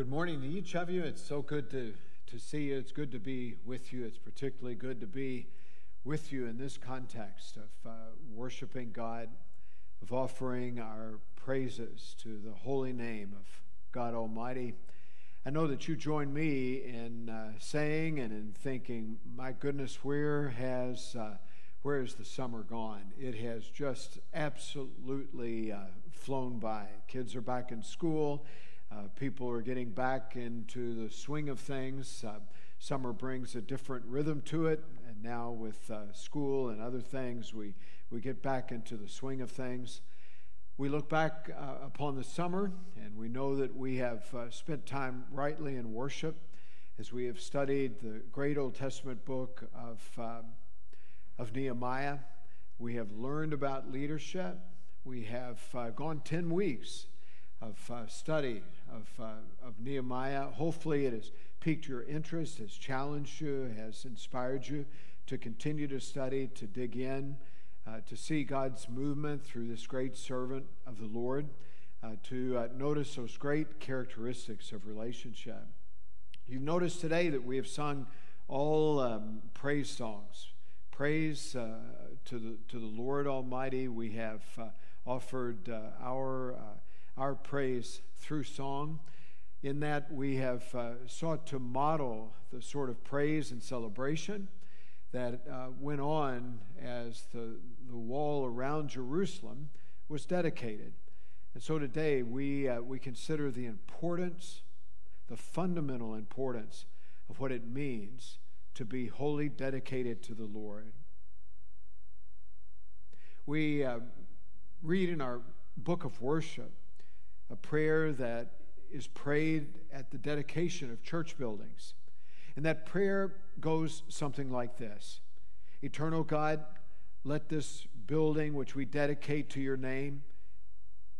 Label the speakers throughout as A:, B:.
A: Good morning to each of you. It's so good to, to see you. It's good to be with you. It's particularly good to be with you in this context of uh, worshiping God, of offering our praises to the holy name of God Almighty. I know that you join me in uh, saying and in thinking, my goodness, where has, uh, where has the summer gone? It has just absolutely uh, flown by. Kids are back in school uh, people are getting back into the swing of things. Uh, summer brings a different rhythm to it, and now with uh, school and other things, we, we get back into the swing of things. We look back uh, upon the summer, and we know that we have uh, spent time rightly in worship as we have studied the great Old Testament book of, um, of Nehemiah. We have learned about leadership. We have gone 10 weeks of uh, study of, uh, of Nehemiah. Hopefully, it has piqued your interest, has challenged you, has inspired you to continue to study, to dig in, uh, to see God's movement through this great servant of the Lord, uh, to uh, notice those great characteristics of relationship. You've noticed today that we have sung all um, praise songs. Praise uh, to, the, to the Lord Almighty. We have offered our our praise through song. In that, we have uh, sought to model the sort of praise and celebration that uh, went on as the, the wall around Jerusalem was dedicated. And so today, we, uh, we consider the importance, the fundamental importance of what it means to be wholly dedicated to the Lord. We uh, read in our book of worship a prayer that is prayed at the dedication of church buildings. And that prayer goes something like this Eternal God, let this building which we dedicate to your name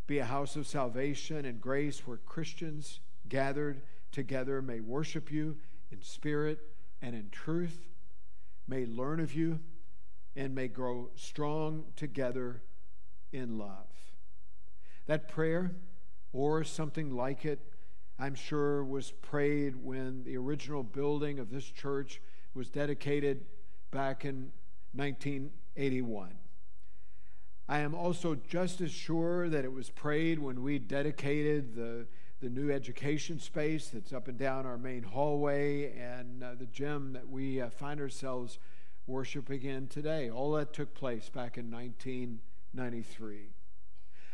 A: be a house of salvation and grace where Christians gathered together may worship you in spirit and in truth, may learn of you, and may grow strong together in love. That prayer or something like it, I'm sure, was prayed when the original building of this church was dedicated back in 1981. I am also just as sure that it was prayed when we dedicated the, the new education space that's up and down our main hallway and uh, the gym that we uh, find ourselves worshiping in today. All that took place back in 1993.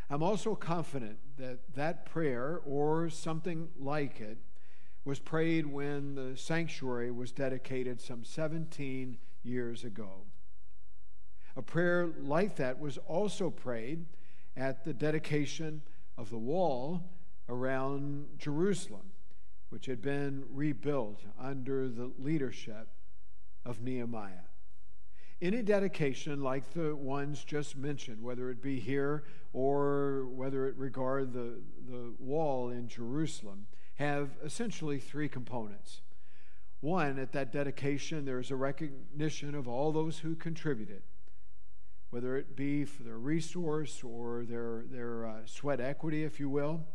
A: I'm also confident that that prayer, or something like it, was prayed when the sanctuary was dedicated some 17 years ago. A prayer like that was also prayed at the dedication of the wall around Jerusalem, which had been rebuilt under the leadership of Nehemiah. Any dedication like the ones just mentioned, whether it be here or whether it regard the, the wall in Jerusalem, have essentially three components. One, at that dedication, there's a recognition of all those who contributed, whether it be for their resource or their, their uh, sweat equity, if you will.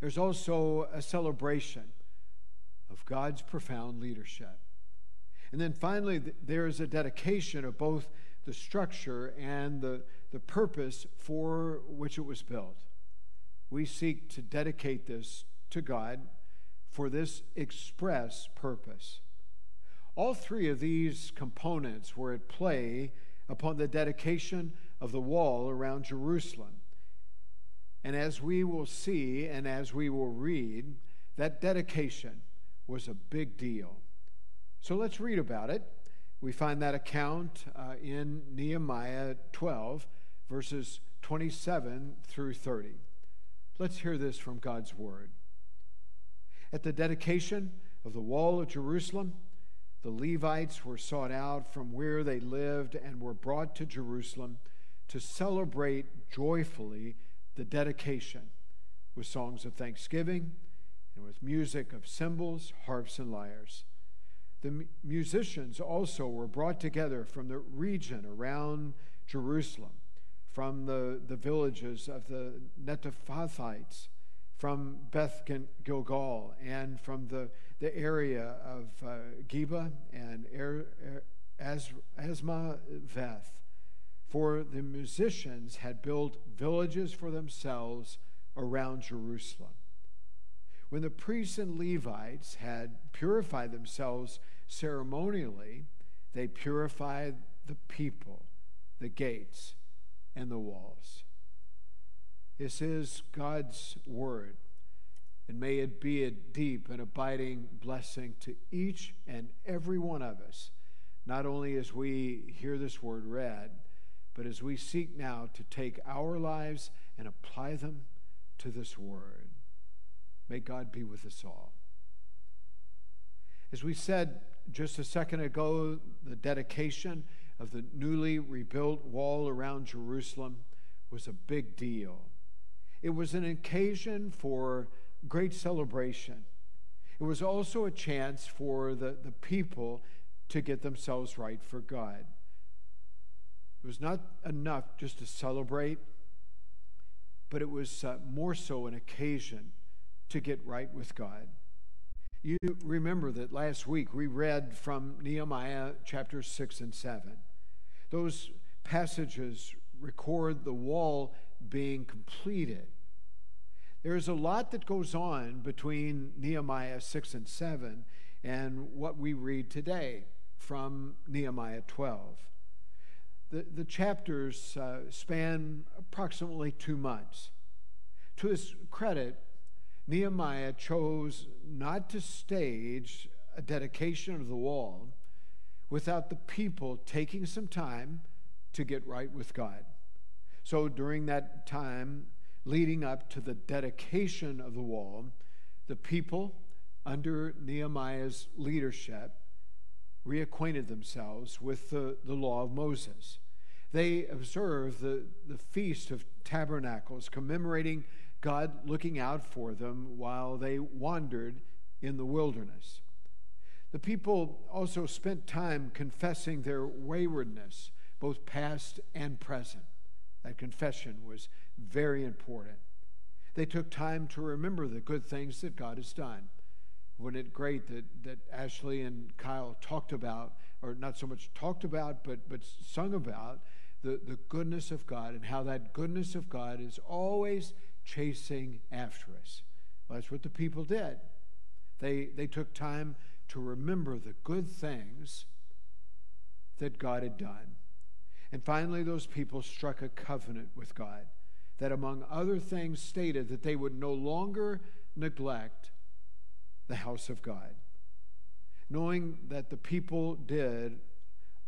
A: There's also a celebration of God's profound leadership. And then finally, there is a dedication of both the structure and the, the purpose for which it was built. We seek to dedicate this to God for this express purpose. All three of these components were at play upon the dedication of the wall around Jerusalem. And as we will see and as we will read, that dedication was a big deal. So let's read about it. We find that account uh, in Nehemiah 12, verses 27 through 30. Let's hear this from God's word. At the dedication of the wall of Jerusalem, the Levites were sought out from where they lived and were brought to Jerusalem to celebrate joyfully the dedication with songs of thanksgiving and with music of cymbals, harps, and lyres. The musicians also were brought together from the region around Jerusalem, from the, the villages of the Netophathites, from Beth Gilgal and from the, the area of uh, Geba and er, er. For the musicians had built villages for themselves around Jerusalem. When the priests and Levites had purified themselves ceremonially, they purified the people, the gates, and the walls. This is God's word, and may it be a deep and abiding blessing to each and every one of us, not only as we hear this word read, but as we seek now to take our lives and apply them to this word. May God be with us all. As we said just a second ago, the dedication of the newly rebuilt wall around Jerusalem was a big deal. It was an occasion for great celebration. It was also a chance for the, the people to get themselves right for God. It was not enough just to celebrate, but it was uh, more so an occasion to get right with God. You remember that last week we read from Nehemiah chapters 6 and 7. Those passages record the wall being completed. There's a lot that goes on between Nehemiah 6 and 7 and what we read today from Nehemiah 12. The, the chapters uh, span approximately two months. To his credit, Nehemiah chose not to stage a dedication of the wall without the people taking some time to get right with God. So during that time leading up to the dedication of the wall, the people, under Nehemiah's leadership, reacquainted themselves with the, the law of Moses. They observed the, the Feast of Tabernacles, commemorating God looking out for them while they wandered in the wilderness. The people also spent time confessing their waywardness, both past and present. That confession was very important. They took time to remember the good things that God has done. Wasn't it great that, that Ashley and Kyle talked about, or not so much talked about, but, but sung about the, the goodness of God and how that goodness of God is always chasing after us? Well, that's what the people did. They, they took time to remember the good things that God had done. And finally, those people struck a covenant with God that, among other things, stated that they would no longer neglect the house of God. Knowing that the people did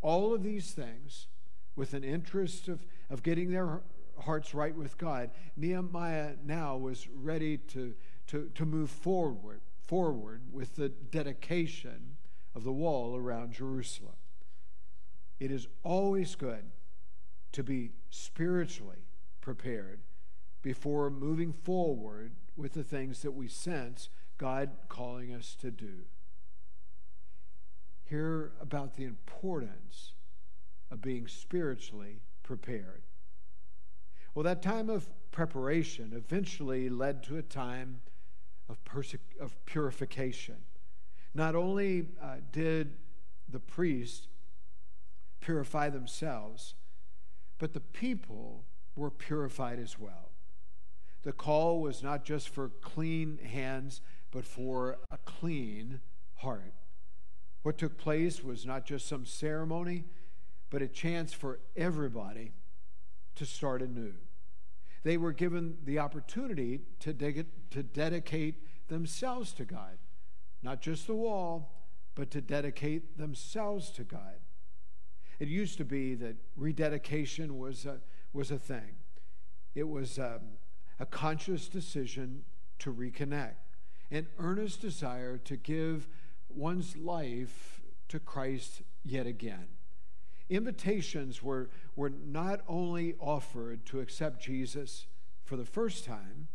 A: all of these things with an interest of, of getting their hearts right with God, Nehemiah now was ready to, to, to move forward forward with the dedication of the wall around Jerusalem. It is always good to be spiritually prepared before moving forward with the things that we sense God calling us to do. Hear about the importance of being spiritually prepared. Well, that time of preparation eventually led to a time of, perse- of purification. Not only uh, did the priests purify themselves, but the people were purified as well. The call was not just for clean hands, but for a clean heart. What took place was not just some ceremony, but a chance for everybody to start anew. They were given the opportunity to, de- to dedicate themselves to God, not just the wall, but to dedicate themselves to God. It used to be that rededication was a, was a thing, it was um, a conscious decision to reconnect, an earnest desire to give one's life to Christ yet again. Invitations were, were not only offered to accept Jesus for the first time,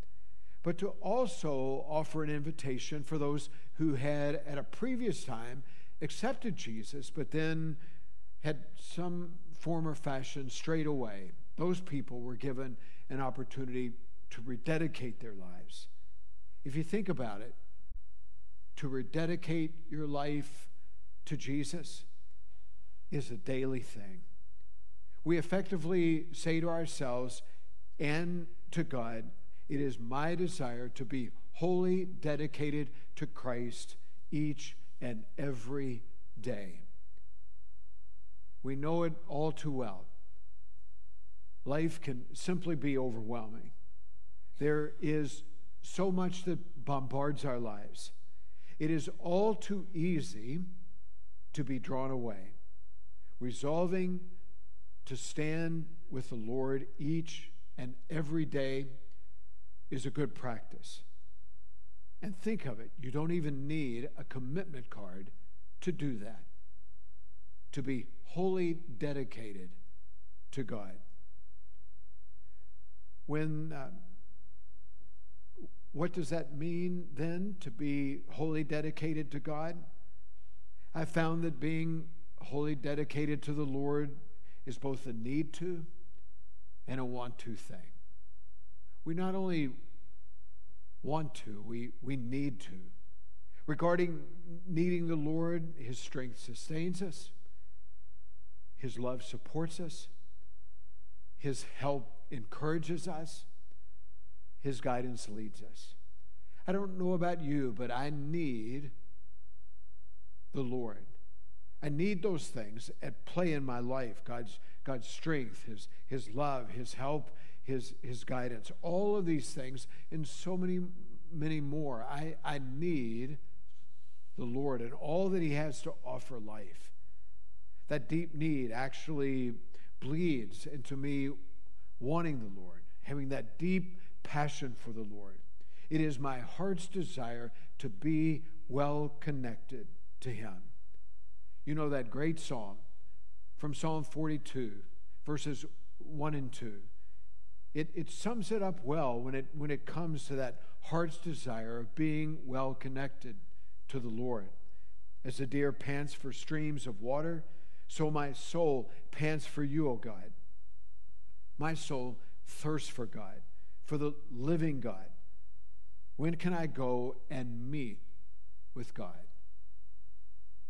A: but to also offer an invitation for those who had at a previous time accepted Jesus, but then had some form or fashion strayed away. Those people were given an opportunity to rededicate their lives if you think about it, to rededicate your life to Jesus is a daily thing. We effectively say to ourselves and to God, It is my desire to be wholly dedicated to Christ each and every day. We know it all too well. Life can simply be overwhelming. There is so much that bombards our lives. It is all too easy to be drawn away. Resolving to stand with the Lord each and every day is a good practice. And think of it, you don't even need a commitment card to do that, to be wholly dedicated to God. When, uh, what does that mean then to be wholly dedicated to God? I found that being wholly dedicated to the Lord is both a need to and a want to thing. We not only want to, we, we need to. Regarding needing the Lord, His strength sustains us, His love supports us, His help encourages us, His guidance leads us. I don't know about you, but I need the Lord. I need those things at play in my life God's, God's strength, His, His love, His help, His, His guidance. All of these things and so many, many more. I, I need the Lord and all that He has to offer life. That deep need actually bleeds into me wanting the Lord, having that deep passion for the Lord. It is my heart's desire to be well connected to Him. You know that great song from Psalm 42, verses 1 and 2. It, it sums it up well when it, when it comes to that heart's desire of being well connected to the Lord. As the deer pants for streams of water, so my soul pants for you, O God. My soul thirsts for God, for the living God. When can I go and meet with God?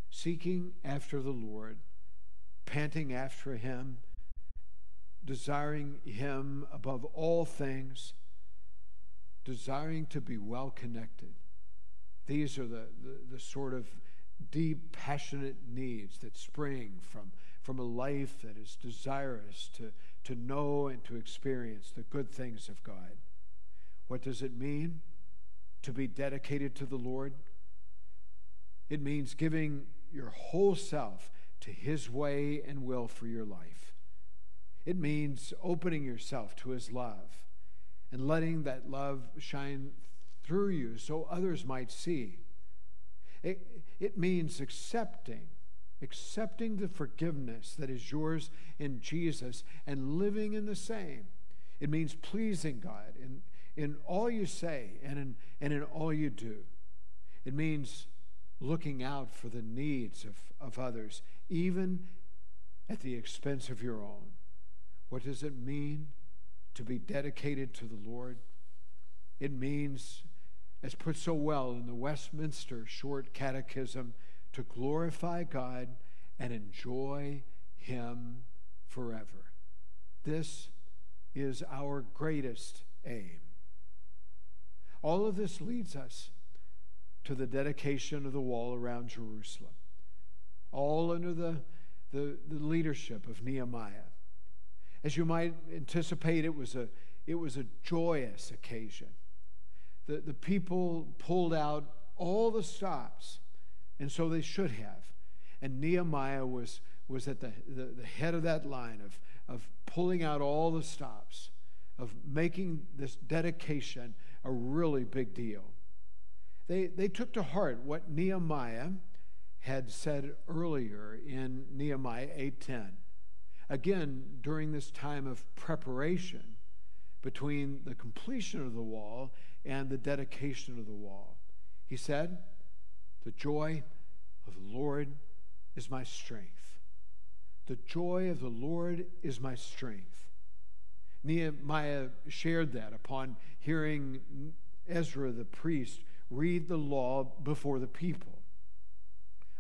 A: Seeking after the Lord, panting after Him, desiring Him above all things, desiring to be well connected. These are the, the, the, sort of deep, passionate needs that spring from, from a life that is desirous to, to know and to experience the good things of God. What does it mean to be dedicated to the Lord? It means giving your whole self to His way and will for your life. It means opening yourself to His love and letting that love shine through you so others might see. It, it means accepting, accepting the forgiveness that is yours in Jesus and living in the same. It means pleasing God in, in all you say and in, and in all you do. It means looking out for the needs of, of others, even at the expense of your own. What does it mean to be dedicated to the Lord? It means, as put so well in the Westminster Short Catechism, to glorify God and enjoy Him forever. This is our greatest aim. All of this leads us to the dedication of the wall around Jerusalem, all under the, the, the leadership of Nehemiah. As you might anticipate, it was a, it was a joyous occasion. The, the people pulled out all the stops, and so they should have. And Nehemiah was, was at the, the, the head of that line of, of pulling out all the stops, of making this dedication a really big deal they, they took to heart what Nehemiah had said earlier in Nehemiah 8:10. Again, during this time of preparation between the completion of the wall and the dedication of the wall. He said, "The joy of the Lord is my strength. The joy of the Lord is my strength." Nehemiah shared that upon hearing Ezra the priest read the law before the people.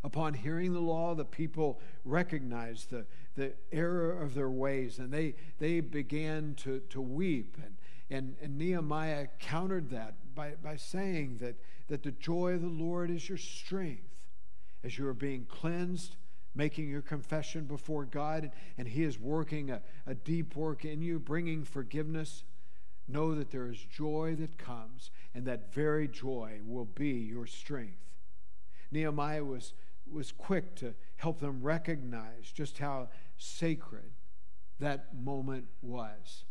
A: Upon hearing the law, the people recognized the, the error of their ways and they, they began to, to weep. And, and, and Nehemiah countered that by, by saying that, that the joy of the Lord is your strength as you are being cleansed, making your confession before God, and He is working a, a deep work in you, bringing forgiveness. Know that there is joy that comes, and that very joy will be your strength. Nehemiah was was quick to help them recognize just how sacred that moment was.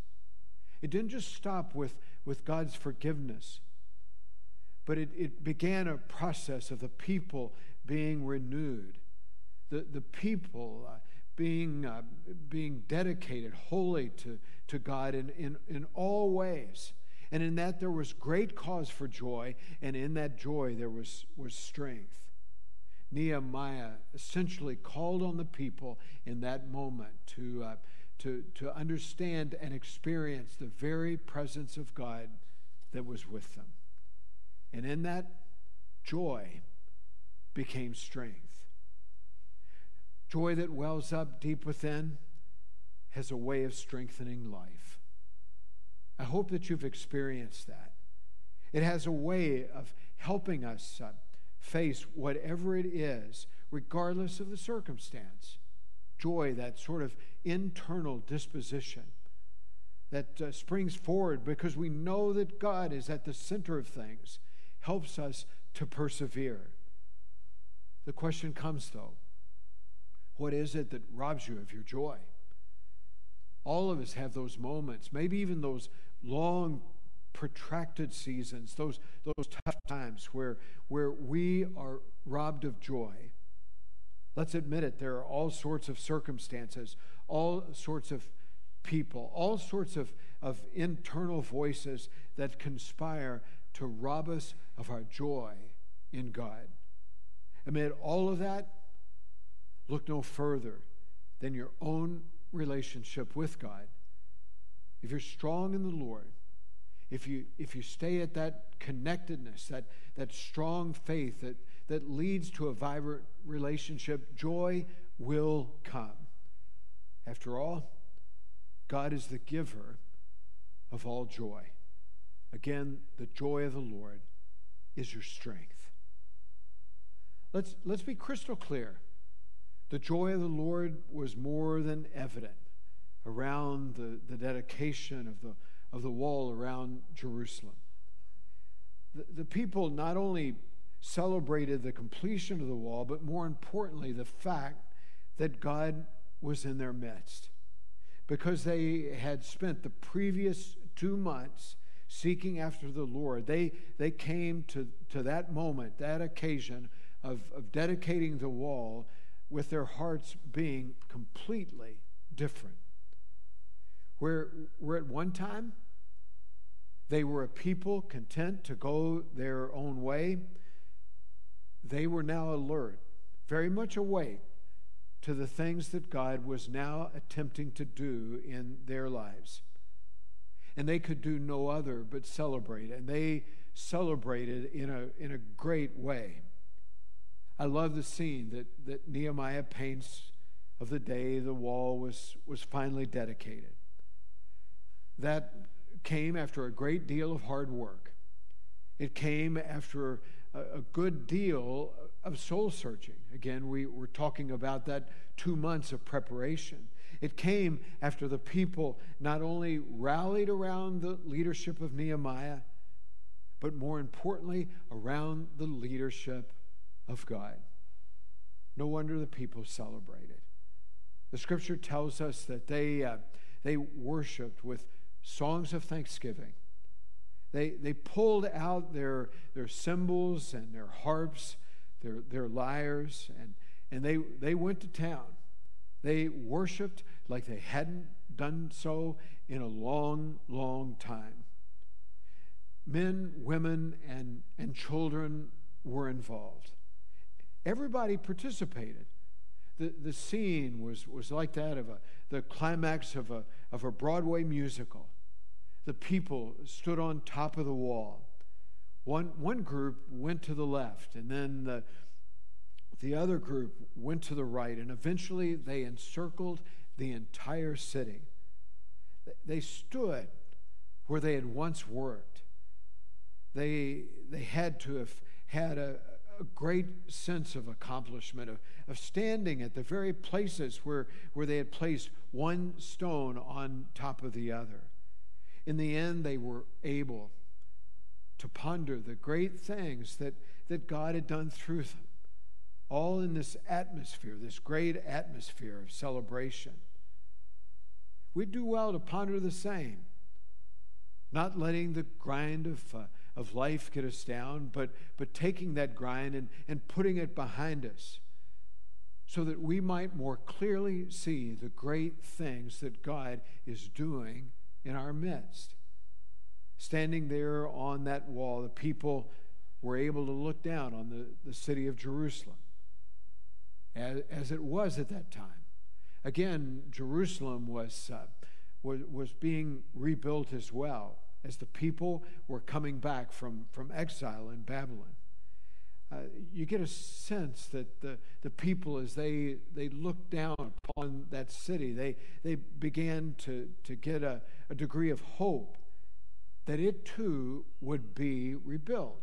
A: It didn't just stop with, with God's forgiveness, but it, it began a process of the people being renewed, the, the people uh, being, uh, being dedicated wholly to, to God in, in, in all ways. And in that there was great cause for joy, and in that joy there was, was strength. Nehemiah essentially called on the people in that moment to, uh, to, to understand and experience the very presence of God that was with them. And in that, joy became strength. Joy that wells up deep within has a way of strengthening life. I hope that you've experienced that. It has a way of helping us uh, face whatever it is, regardless of the circumstance. Joy, that sort of internal disposition that uh, springs forward because we know that God is at the center of things, helps us to persevere. The question comes, though what is it that robs you of your joy? All of us have those moments, maybe even those long protracted seasons, those, those tough times where, where we are robbed of joy. Let's admit it, there are all sorts of circumstances, all sorts of people, all sorts of, of internal voices that conspire to rob us of our joy in God. Amid all of that, look no further than your own relationship with God. If you're strong in the Lord, if you, if you stay at that connectedness, that, that strong faith that, that leads to a vibrant relationship, joy will come. After all, God is the giver of all joy. Again, the joy of the Lord is your strength. Let's, let's be crystal clear. The joy of the Lord was more than evident around the, the dedication of the of the wall around Jerusalem. The, the people not only celebrated the completion of the wall, but more importantly, the fact that God was in their midst. Because they had spent the previous two months seeking after the Lord, they, they came to, to that moment, that occasion of, of dedicating the wall with their hearts being completely different. Where, where at one time they were a people content to go their own way, they were now alert, very much awake to the things that God was now attempting to do in their lives. And they could do no other but celebrate, and they celebrated in a, in a great way. I love the scene that, that Nehemiah paints of the day the wall was, was finally dedicated that came after a great deal of hard work. It came after a, a good deal of soul searching. Again, we were talking about that two months of preparation. It came after the people not only rallied around the leadership of Nehemiah, but more importantly, around the leadership of God. No wonder the people celebrated. The scripture tells us that they, uh, they worshiped with songs of thanksgiving. They, they pulled out their, their cymbals and their harps, their, their lyres, and, and they, they went to town. They worshiped like they hadn't done so in a long, long time. Men, women, and, and children were involved. Everybody participated. The, the scene was, was like that of a, the climax of a, of a Broadway musical the people stood on top of the wall. One, one group went to the left, and then the, the other group went to the right, and eventually they encircled the entire city. They stood where they had once worked. They, they had to have had a, a great sense of accomplishment, of, of standing at the very places where, where they had placed one stone on top of the other. In the end, they were able to ponder the great things that, that God had done through them, all in this atmosphere, this great atmosphere of celebration. We'd do well to ponder the same, not letting the grind of, uh, of life get us down, but, but taking that grind and, and putting it behind us so that we might more clearly see the great things that God is doing in our midst. Standing there on that wall, the people were able to look down on the, the city of Jerusalem as, as it was at that time. Again, Jerusalem was, uh, was, was being rebuilt as well as the people were coming back from, from exile in Babylon. Uh, you get a sense that the, the people, as they, they looked down upon that city, they, they began to, to get a, a degree of hope that it too would be rebuilt.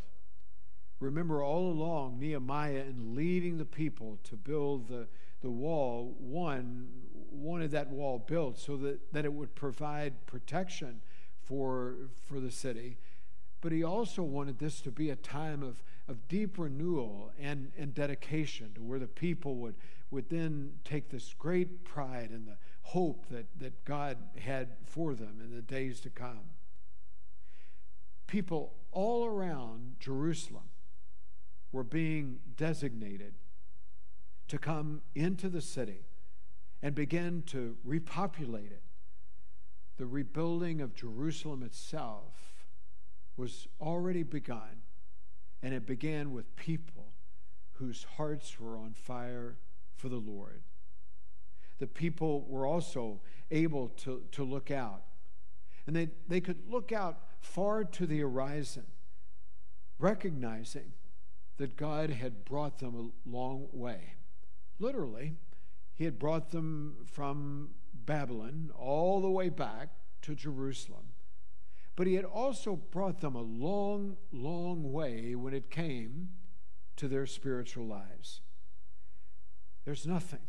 A: Remember, all along, Nehemiah, in leading the people to build the, the wall, one wanted that wall built so that, that it would provide protection for, for the city. But he also wanted this to be a time of, of deep renewal and, and dedication to where the people would, would then take this great pride and the hope that, that God had for them in the days to come. People all around Jerusalem were being designated to come into the city and begin to repopulate it. The rebuilding of Jerusalem itself was already begun, and it began with people whose hearts were on fire for the Lord. The people were also able to, to look out, and they, they could look out far to the horizon, recognizing that God had brought them a long way. Literally, He had brought them from Babylon all the way back to Jerusalem. But He had also brought them a long, long way when it came to their spiritual lives. There's nothing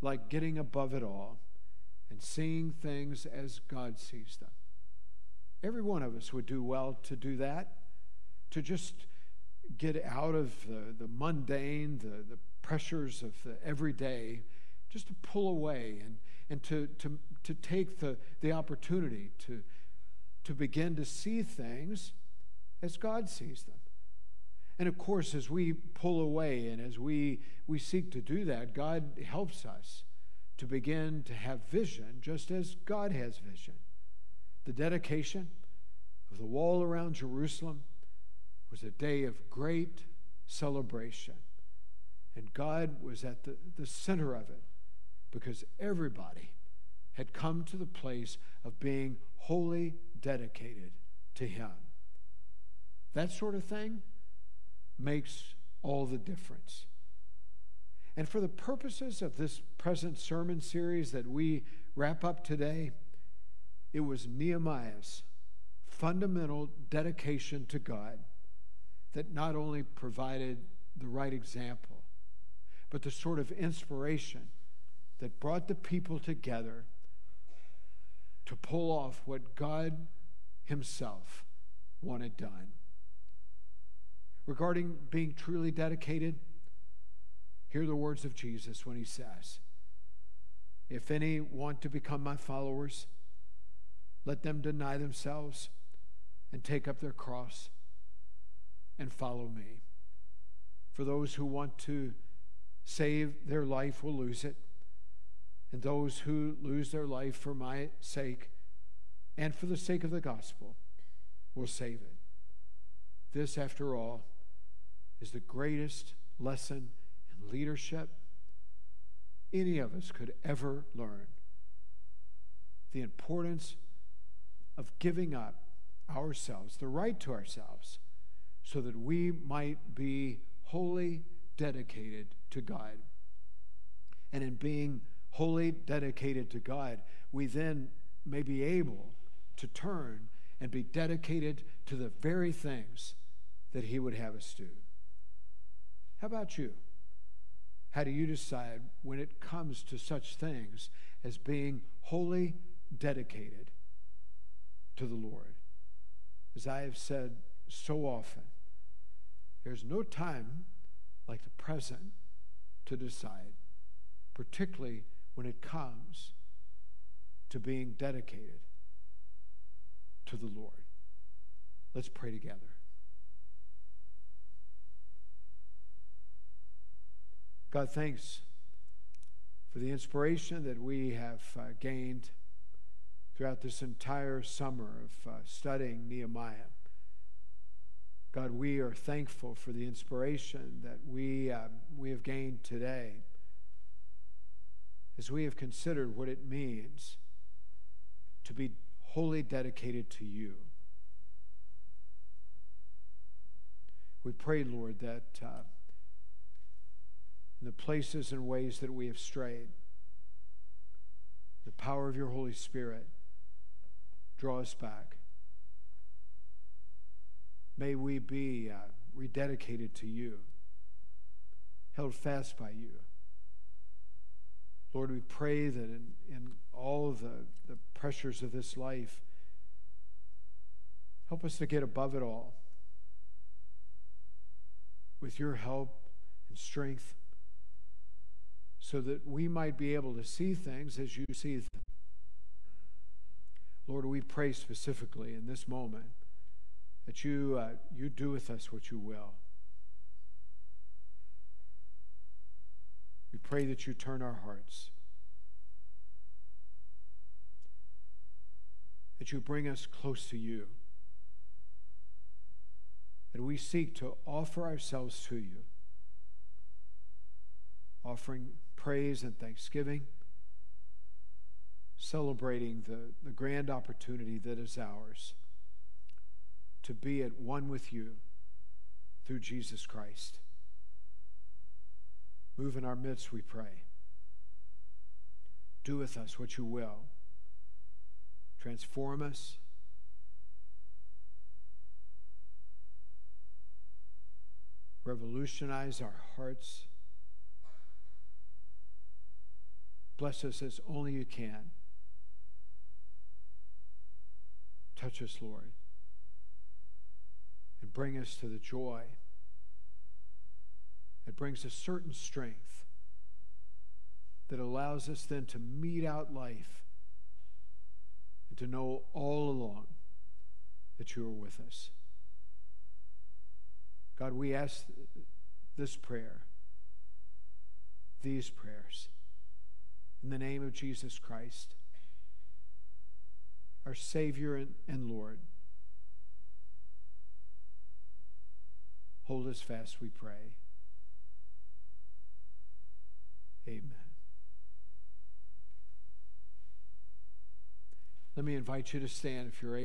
A: like getting above it all and seeing things as God sees them. Every one of us would do well to do that, to just get out of the, the mundane, the, the pressures of the everyday, just to pull away and, and to, to, to take the, the opportunity to, to begin to see things as God sees them. And of course, as we pull away and as we, we seek to do that, God helps us to begin to have vision just as God has vision. The dedication of the wall around Jerusalem was a day of great celebration. And God was at the, the center of it because everybody had come to the place of being wholly dedicated to Him. That sort of thing makes all the difference. And for the purposes of this present sermon series that we wrap up today, it was Nehemiah's fundamental dedication to God that not only provided the right example, but the sort of inspiration that brought the people together to pull off what God Himself wanted done. Regarding being truly dedicated, hear the words of Jesus when He says, If any want to become my followers, let them deny themselves and take up their cross and follow me. For those who want to save their life will lose it, and those who lose their life for my sake and for the sake of the gospel will save it. This, after all, is the greatest lesson in leadership any of us could ever learn. The importance of giving up ourselves, the right to ourselves, so that we might be wholly dedicated to God. And in being wholly dedicated to God, we then may be able to turn and be dedicated to the very things that He would have us do. How about you? How do you decide when it comes to such things as being wholly dedicated to the Lord? As I have said so often, there's no time like the present to decide, particularly when it comes to being dedicated to the Lord. Let's pray together. God, thanks for the inspiration that we have uh, gained throughout this entire summer of uh, studying Nehemiah. God, we are thankful for the inspiration that we, uh, we have gained today as we have considered what it means to be wholly dedicated to you. We pray, Lord, that uh, in the places and ways that we have strayed, the power of your Holy Spirit draw us back. May we be uh, rededicated to you, held fast by you. Lord, we pray that in, in all the, the pressures of this life, help us to get above it all with your help and strength so that we might be able to see things as you see them. Lord, we pray specifically in this moment that you, uh, you do with us what you will. We pray that you turn our hearts, that you bring us close to you, that we seek to offer ourselves to you, offering praise and thanksgiving, celebrating the, the grand opportunity that is ours to be at one with you through Jesus Christ. Move in our midst, we pray. Do with us what you will. Transform us. Revolutionize our hearts. Bless us as only you can. Touch us, Lord and bring us to the joy. It brings a certain strength that allows us then to mete out life and to know all along that you are with us. God, we ask this prayer, these prayers, in the name of Jesus Christ, our Savior and, and Lord. Hold us fast, we pray. Amen. Let me invite you to stand if you're able.